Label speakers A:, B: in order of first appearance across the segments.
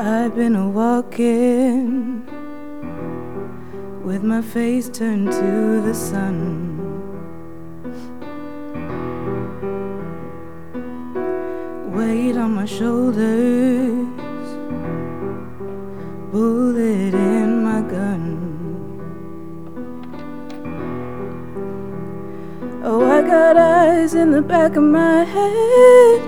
A: I've been a walking with my face turned to the sun. Weight on my shoulders, bullet in my gun. Oh, I got eyes in the back of my head,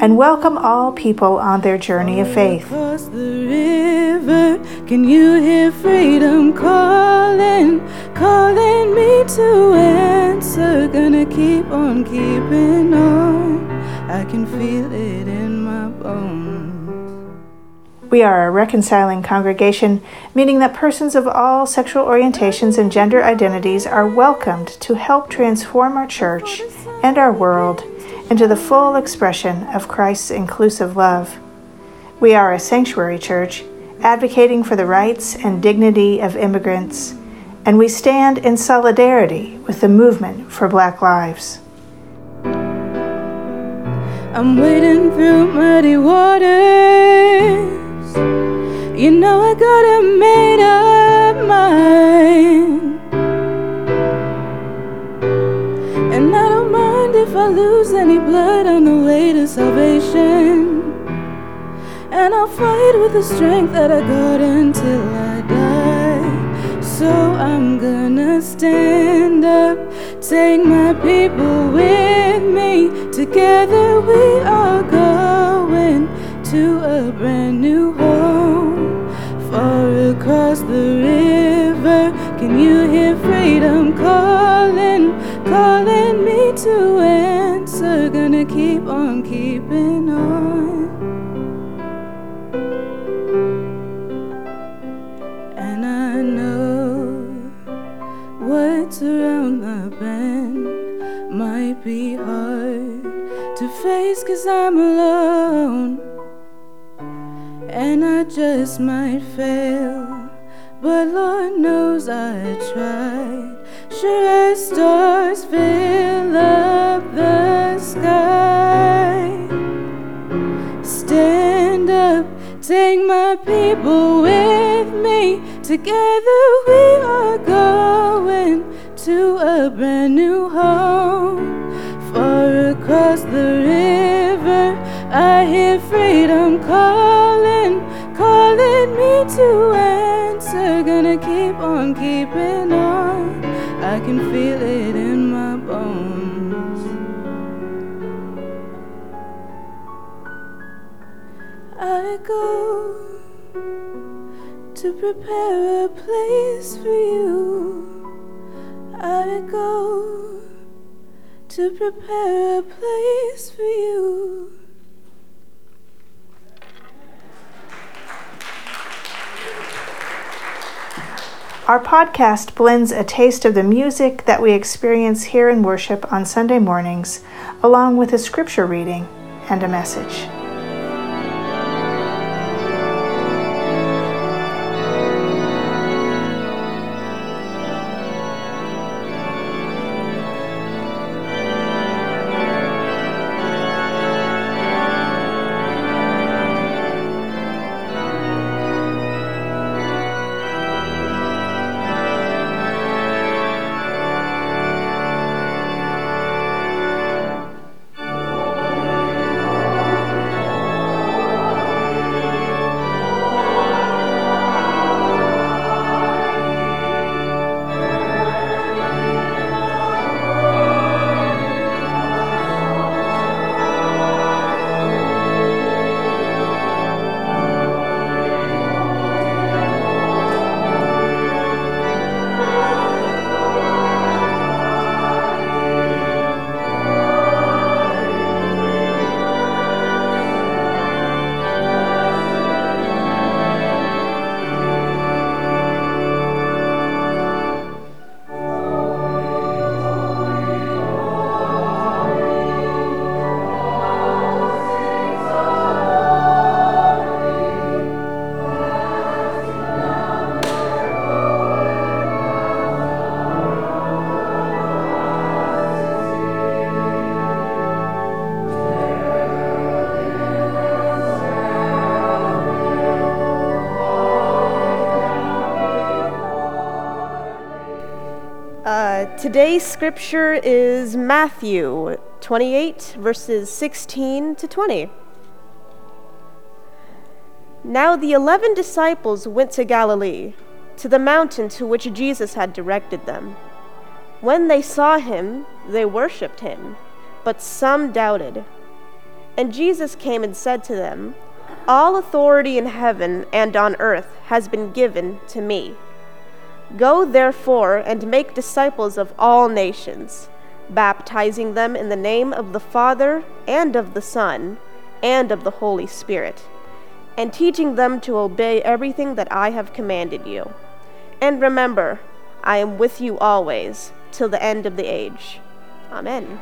B: and welcome all people on their journey of faith.
A: Across the river, can you hear freedom calling, calling me to answer? Gonna keep on keeping on. I can feel it in my bones.
B: We are a reconciling congregation, meaning that persons of all sexual orientations and gender identities are welcomed to help transform our church and our world into the full expression of Christ's inclusive love. We are a sanctuary church advocating for the rights and dignity of immigrants, and we stand in solidarity with the movement for Black lives.
A: I'm wading through muddy waters. You know I got a made up mind. Salvation. And I'll fight with the strength that I got until I die. So I'm gonna stand up, take my people with me. Together we are going to a brand new home. Far across the river, can you hear freedom calling, calling me to answer? Gonna keep on to face cause I'm alone. And I just might fail, but Lord knows I tried. Sure as stars fill up the sky. Stand up, take my people with me. Together we are going to a brand new home. Across the river, I hear freedom calling, calling me to answer. Gonna keep on keeping on. I can feel it in my bones. I go to prepare a place for you. I go to prepare a place for you.
B: Our podcast blends a taste of the music that we experience here in worship on Sunday mornings, along with a scripture reading and a message.
C: Today's scripture is Matthew 28, verses 16 to 20. Now the eleven disciples went to Galilee, to the mountain to which Jesus had directed them. When they saw him, they worshipped him, but some doubted. And Jesus came and said to them, All authority in heaven and on earth has been given to me. Go therefore and make disciples of all nations, baptizing them in the name of the Father and of the Son and of the Holy Spirit, and teaching them to obey everything that I have commanded you. And remember, I am with you always, till the end of the age. Amen.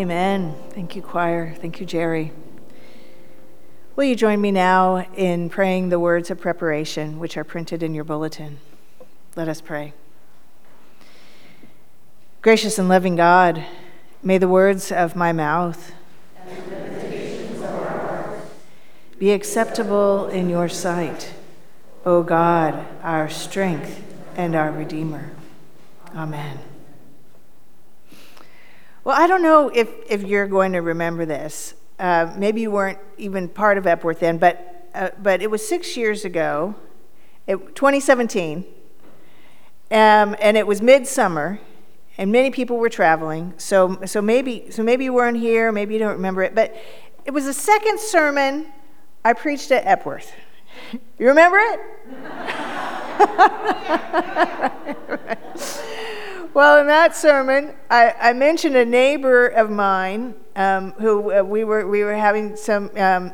B: Amen. Thank you, choir. Thank you, Jerry. Will you join me now in praying the words of preparation, which are printed in your bulletin? Let us pray. Gracious and loving God, may the words of my mouth be acceptable in your sight, O God, our strength and our Redeemer. Amen. Well, I don't know if, if you're going to remember this. Uh, maybe you weren't even part of Epworth then, but, uh, but it was six years ago, it, 2017, um, and it was midsummer, and many people were traveling. So, so, maybe, so maybe you weren't here, maybe you don't remember it, but it was the second sermon I preached at Epworth. You remember it? well, in that sermon, I, I, mentioned a neighbor of mine um, who uh, we, were, we were having some, um,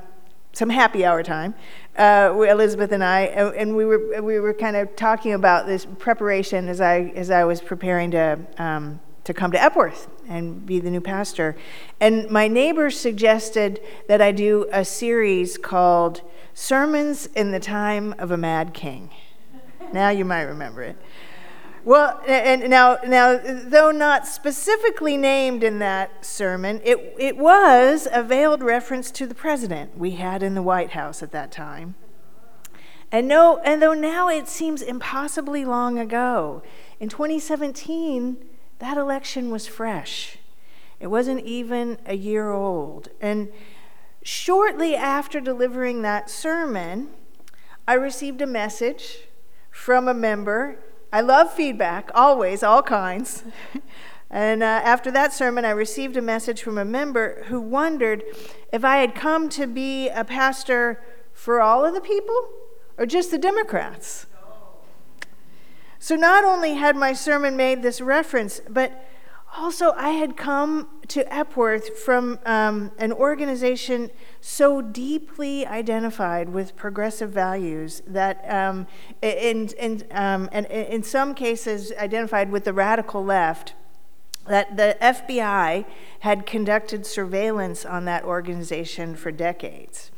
B: some happy hour time, uh, Elizabeth and I, and we were, we were kind of talking about this preparation as I, as I was preparing to, um, to come to Epworth and be the new pastor. And my neighbor suggested that I do a series called Sermons in the Time of a Mad King. Now you might remember it. Well, and now, now, though not specifically named in that sermon, it, it was a veiled reference to the president we had in the White House at that time. And, no, and though now it seems impossibly long ago, in 2017, that election was fresh. It wasn't even a year old. And Shortly after delivering that sermon, I received a message from a member. I love feedback, always, all kinds. and uh, after that sermon, I received a message from a member who wondered if I had come to be a pastor for all of the people or just the Democrats. So not only had my sermon made this reference, but also, I had come to Epworth from um, an organization so deeply identified with progressive values that, um, in, in, um, and in some cases, identified with the radical left, that the FBI had conducted surveillance on that organization for decades.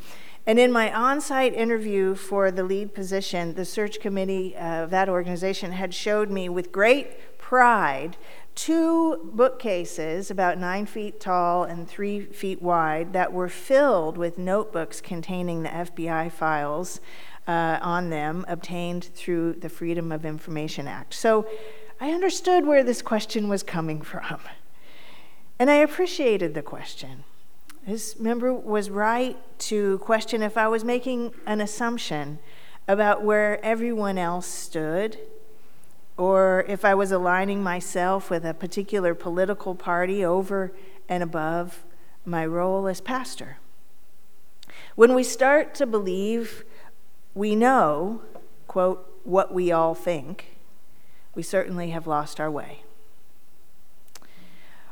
B: And in my on site interview for the lead position, the search committee of that organization had showed me with great pride two bookcases about nine feet tall and three feet wide that were filled with notebooks containing the FBI files uh, on them obtained through the Freedom of Information Act. So I understood where this question was coming from. And I appreciated the question. This member was right to question if I was making an assumption about where everyone else stood or if I was aligning myself with a particular political party over and above my role as pastor. When we start to believe we know, quote, what we all think, we certainly have lost our way.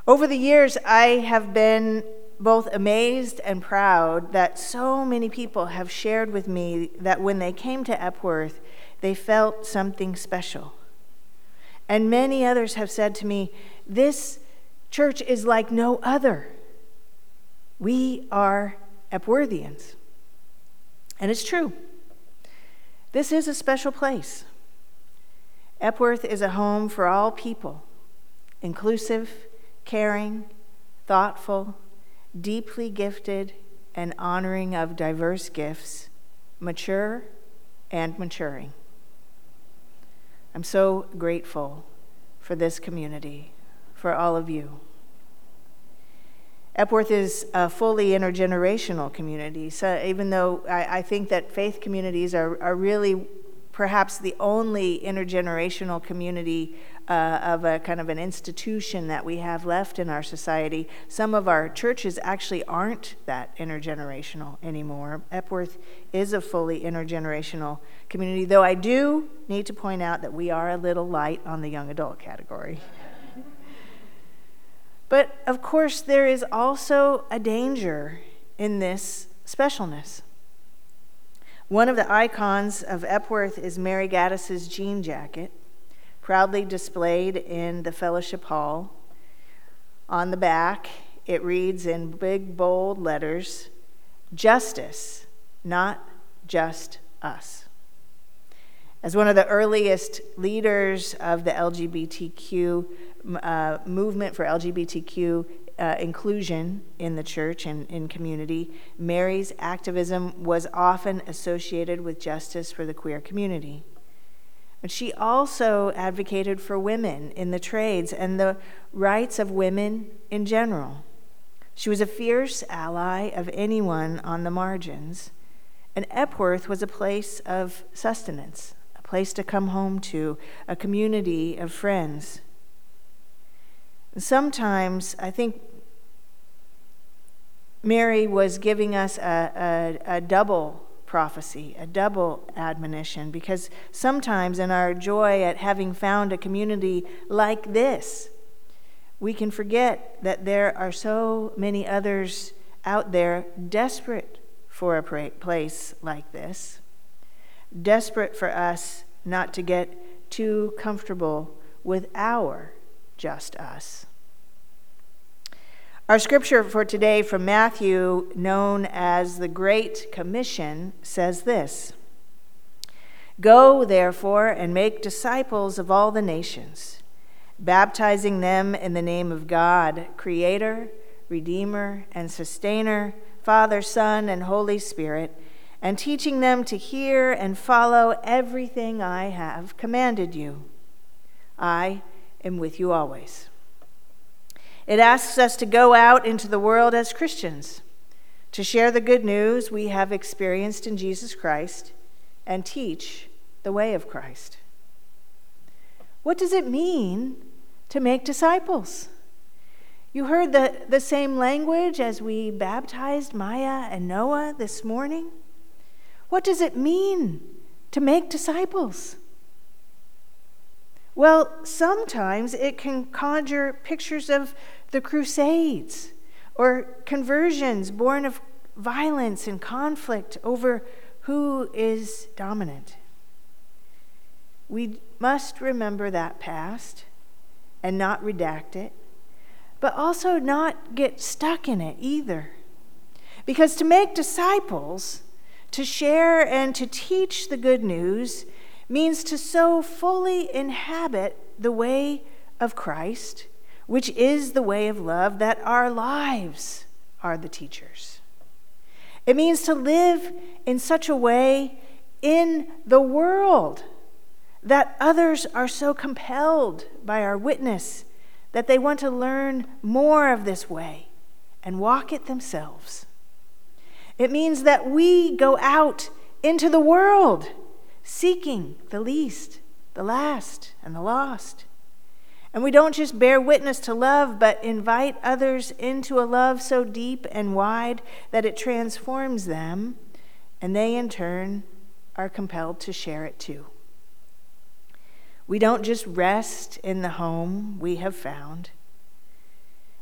B: Over the years, I have been both amazed and proud that so many people have shared with me that when they came to Epworth, they felt something special and many others have said to me, This church is like no other. We are Epworthians. And it's true. This is a special place. Epworth is a home for all people, inclusive, caring, thoughtful, deeply gifted, and honoring of diverse gifts, mature and maturing. I'm so grateful for this community, for all of you. Epworth is a fully intergenerational community. So even though I, I, think that faith communities are, are really perhaps the only intergenerational community uh, of a kind of an institution that we have left in our society. Some of our churches actually aren't that intergenerational anymore. Epworth is a fully intergenerational community, though I do need to point out that we are a little light on the young adult category. but of course, there is also a danger in this specialness. One of the icons of Epworth is Mary Gaddis's jean jacket proudly displayed in the fellowship hall. On the back, it reads in big, bold letters Justice, not just us. As one of the earliest leaders of the LGBTQ uh, movement for LGBTQ uh, inclusion in the church and in community, Mary's activism was often associated with justice for the queer community. But she also advocated for women in the trades and the rights of women in general. She was a fierce ally of anyone on the margins, and Epworth was a place of sustenance, a place to come home to, a community of friends. Sometimes I think Mary was giving us a, a, a, double prophecy, a double admonition, because sometimes in our joy at having found a community like this, we can forget that there are so many others out there desperate for a place like this, desperate for us not to get too comfortable with our just us. Our scripture for today from Matthew, known as the Great Commission, says this Go, therefore, and make disciples of all the nations, baptizing them in the name of God, Creator, Redeemer, and Sustainer, Father, Son, and Holy Spirit, and teaching them to hear and follow everything I have commanded you. I am with you always. It asks us to go out into the world as Christians, to share the good news we have experienced in Jesus Christ, and teach the way of Christ. What does it mean to make disciples? You heard the, the same language as we baptized Maya and Noah this morning. What does it mean to make disciples? Well, sometimes it can conjure pictures of the Crusades or conversions born of violence and conflict over who is dominant. We must remember that past and not redact it, but also not get stuck in it either. Because to make disciples, to share and to teach the good news, means to so fully inhabit the way of Christ, which is the way of love, that our lives are the teachers. It means to live in such a way in the world that others are so compelled by our witness that they want to learn more of this way and walk it themselves. It means that we go out into the world seeking the least, the last, and the lost. And we don't just bear witness to love, but invite others into a love so deep and wide that it transforms them, and they in turn are compelled to share it too. We don't just rest in the home we have found,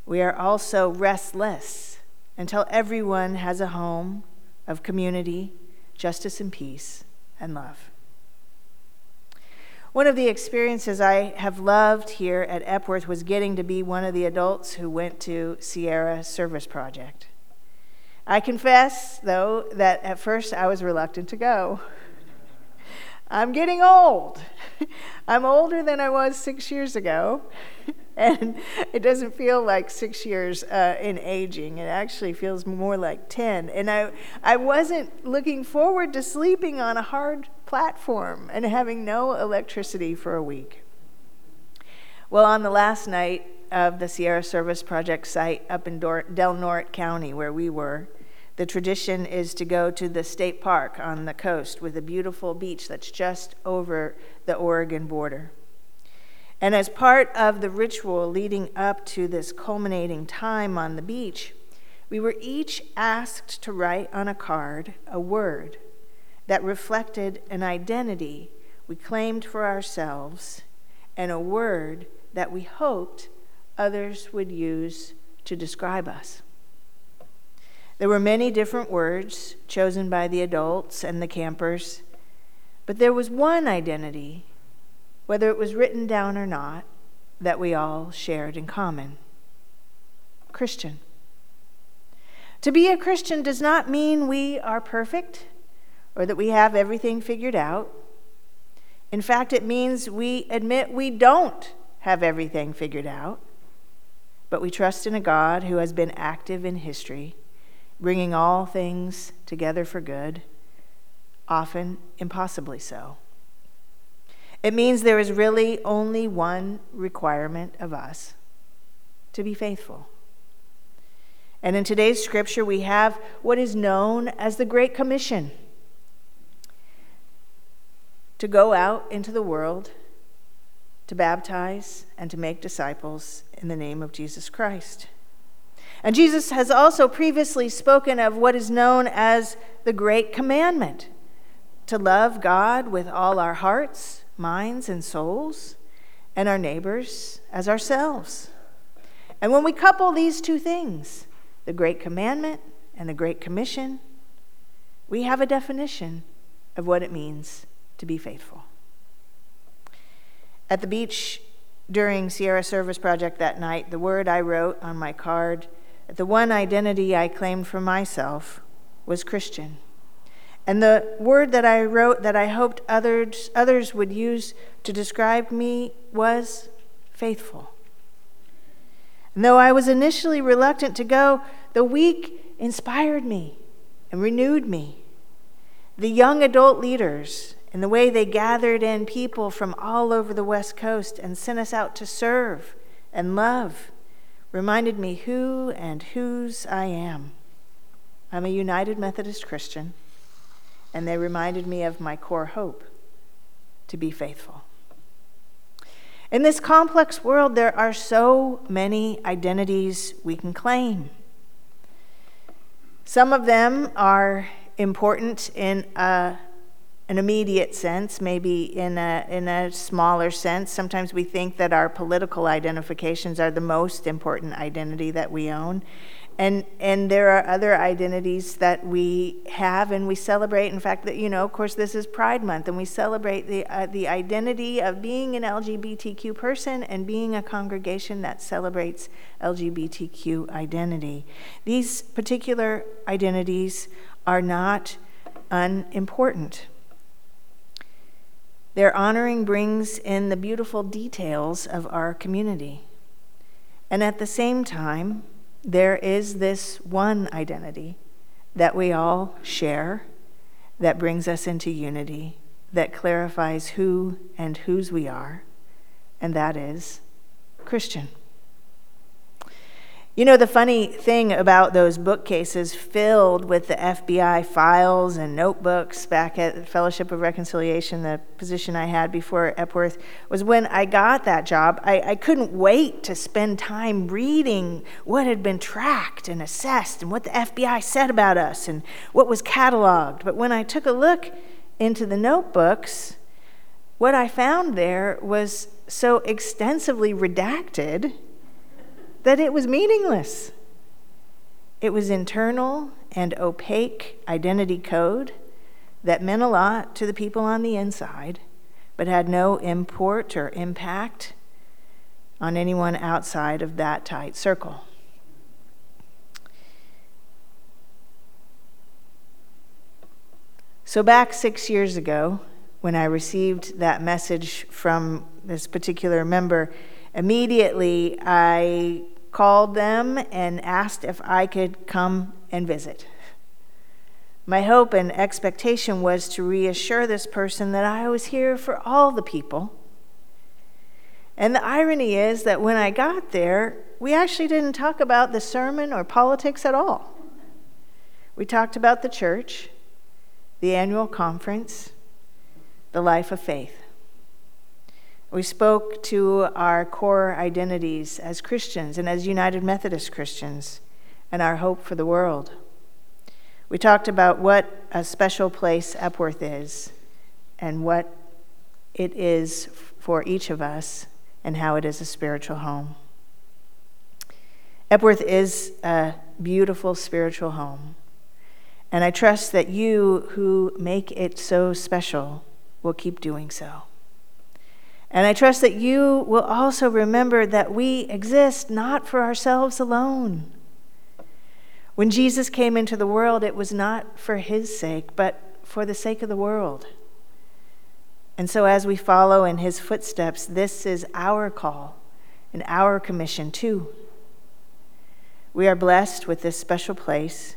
B: we are also restless until everyone has a home of community, justice, and peace and love. One of the experiences I have loved here at Epworth was getting to be one of the adults who went to Sierra Service Project. I confess, though, that at first I was reluctant to go. I'm getting old. I'm older than I was six years ago. and it doesn't feel like six years uh, in aging. It actually feels more like 10. And I, I wasn't looking forward to sleeping on a hard platform and having no electricity for a week. Well, on the last night of the Sierra Service Project site up in Del Norte County, where we were, the tradition is to go to the state park on the coast with a beautiful beach that's just over the Oregon border. And as part of the ritual leading up to this culminating time on the beach, we were each asked to write on a card a word that reflected an identity we claimed for ourselves and a word that we hoped others would use to describe us. There were many different words chosen by the adults and the campers, but there was one identity whether it was written down or not, that we all shared in common Christian. To be a Christian does not mean we are perfect or that we have everything figured out. In fact, it means we admit we don't have everything figured out. but we trust in a God who has been active in history, bringing all things together for good, often impossibly so. It means there is really only one requirement of us to be faithful. And in today's scripture, we have what is known as the Great Commission to go out into the world to baptize and to make disciples in the name of Jesus Christ. And Jesus has also previously spoken of what is known as the Great Commandment to love God with all our hearts, minds, and souls, and our neighbors as ourselves. And when we couple these two things, the Great Commandment and the Great Commission, we have a definition of what it means to be faithful. At the beach during Sierra Service Project that night, the word I wrote on my card, the one identity I claimed for myself, was Christian. And the word that I wrote that I hoped others, others would use to describe me was faithful. And though I was initially reluctant to go, the week inspired me and renewed me. The young adult leaders and the way they gathered in people from all over the West Coast and sent us out to serve and love reminded me who and whose I am. I'm a United Methodist Christian, and they reminded me of my core hope to be faithful. In this complex world, there are so many identities we can claim. Some of them are important in a an immediate sense, maybe in a, in a smaller sense. Sometimes we think that our political identifications are the most important identity that we own. And, and there are other identities that we have and we celebrate. In fact, that you know, of course, this is Pride Month, and we celebrate the, uh, the identity of being an LGBTQ person and being a congregation that celebrates LGBTQ identity. These particular identities are not unimportant. Their honoring brings in the beautiful details of our community. And at the same time, there is this one identity that we all share that brings us into unity, that clarifies who and whose we are, and that is Christian. You know, the funny thing about those bookcases filled with the FBI files and notebooks back at the Fellowship of Reconciliation, the position I had before Epworth, was when I got that job, I, I couldn't wait to spend time reading what had been tracked and assessed and what the FBI said about us and what was cataloged. But when I took a look into the notebooks, what I found there was so extensively redacted that it was meaningless. It was internal and opaque identity code that meant a lot to the people on the inside, but had no import or impact on anyone outside of that tight circle. So, back six years ago, when I received that message from this particular member, immediately I called them and asked if I could come and visit. My hope and expectation was to reassure this person that I was here for all the people. And the irony is that when I got there, we actually didn't talk about the sermon or politics at all. We talked about the church, the annual conference, the life of faith. We spoke to our core identities as Christians and as United Methodist Christians and our hope for the world. We talked about what a special place Epworth is and what it is for each of us and how it is a spiritual home. Epworth is a beautiful spiritual home, and I trust that you who make it so special will keep doing so. And I trust that you will also remember that we exist not for ourselves alone. When Jesus came into the world, it was not for his sake, but for the sake of the world. And so, as we follow in his footsteps, this is our call and our commission too We are blessed with this special place,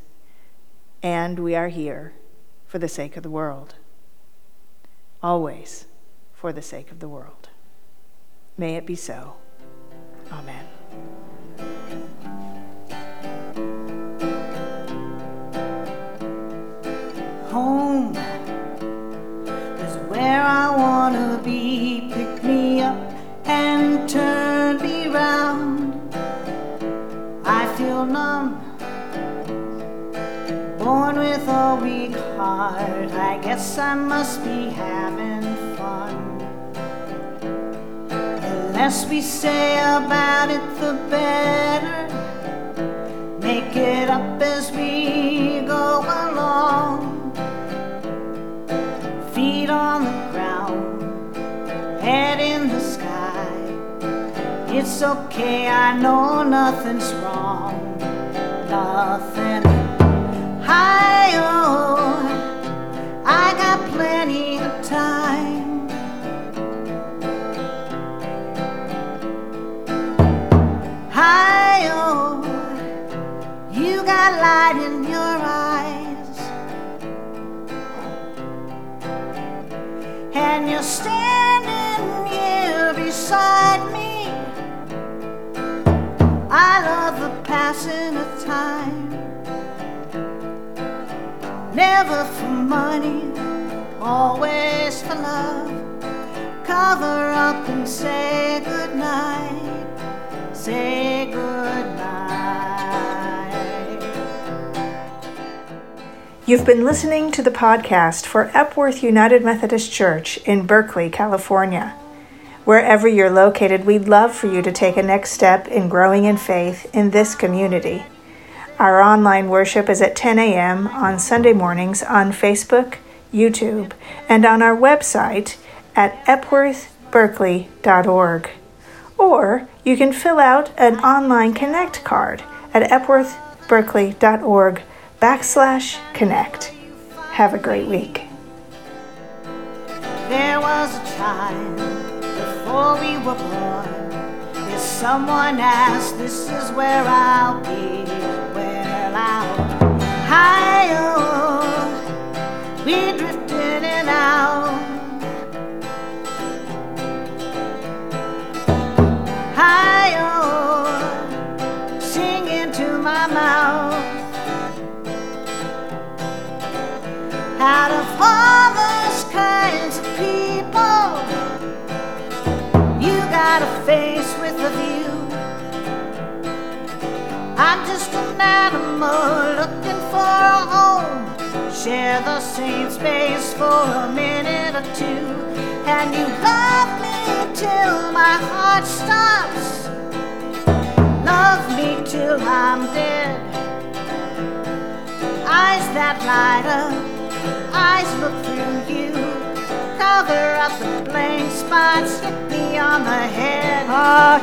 B: and we are here for the sake of the world. Always for the sake of the world. May it be so. Amen.
D: Home is where I want to be. Pick me up and turn me round. I feel numb, born with a weak heart. I guess I must be having less we say about it, the better. Make it up as we go along. Feet on the ground, head in the sky. It's okay, I know nothing's wrong. Nothing. Hi, oh, I got plenty always for love. Cover up and say goodnight. Say goodnight.
B: You've been listening to the podcast for Epworth United Methodist Church in Berkeley, California. Wherever you're located, we'd love for you to take a next step in growing in faith in this community. Our online worship is at 10 a.m. on Sunday mornings on Facebook, YouTube, and on our website at epworthberkeley.org. Or you can fill out an online connect card at epworthberkeley.org backslash connect. Have a great week.
D: There was a time before we were born. If someone this is where I'll be. Well, I'll we drifted in and out. High oh, sing into my mouth. Out of all those kinds of people, you got a face with a view. I'm just an animal looking for a home. Share the same space for a minute or two. And you love me till my heart stops. Love me till I'm dead. Eyes that light up eyes look through you. Cover up the blank spots, hit me on the head. Ah,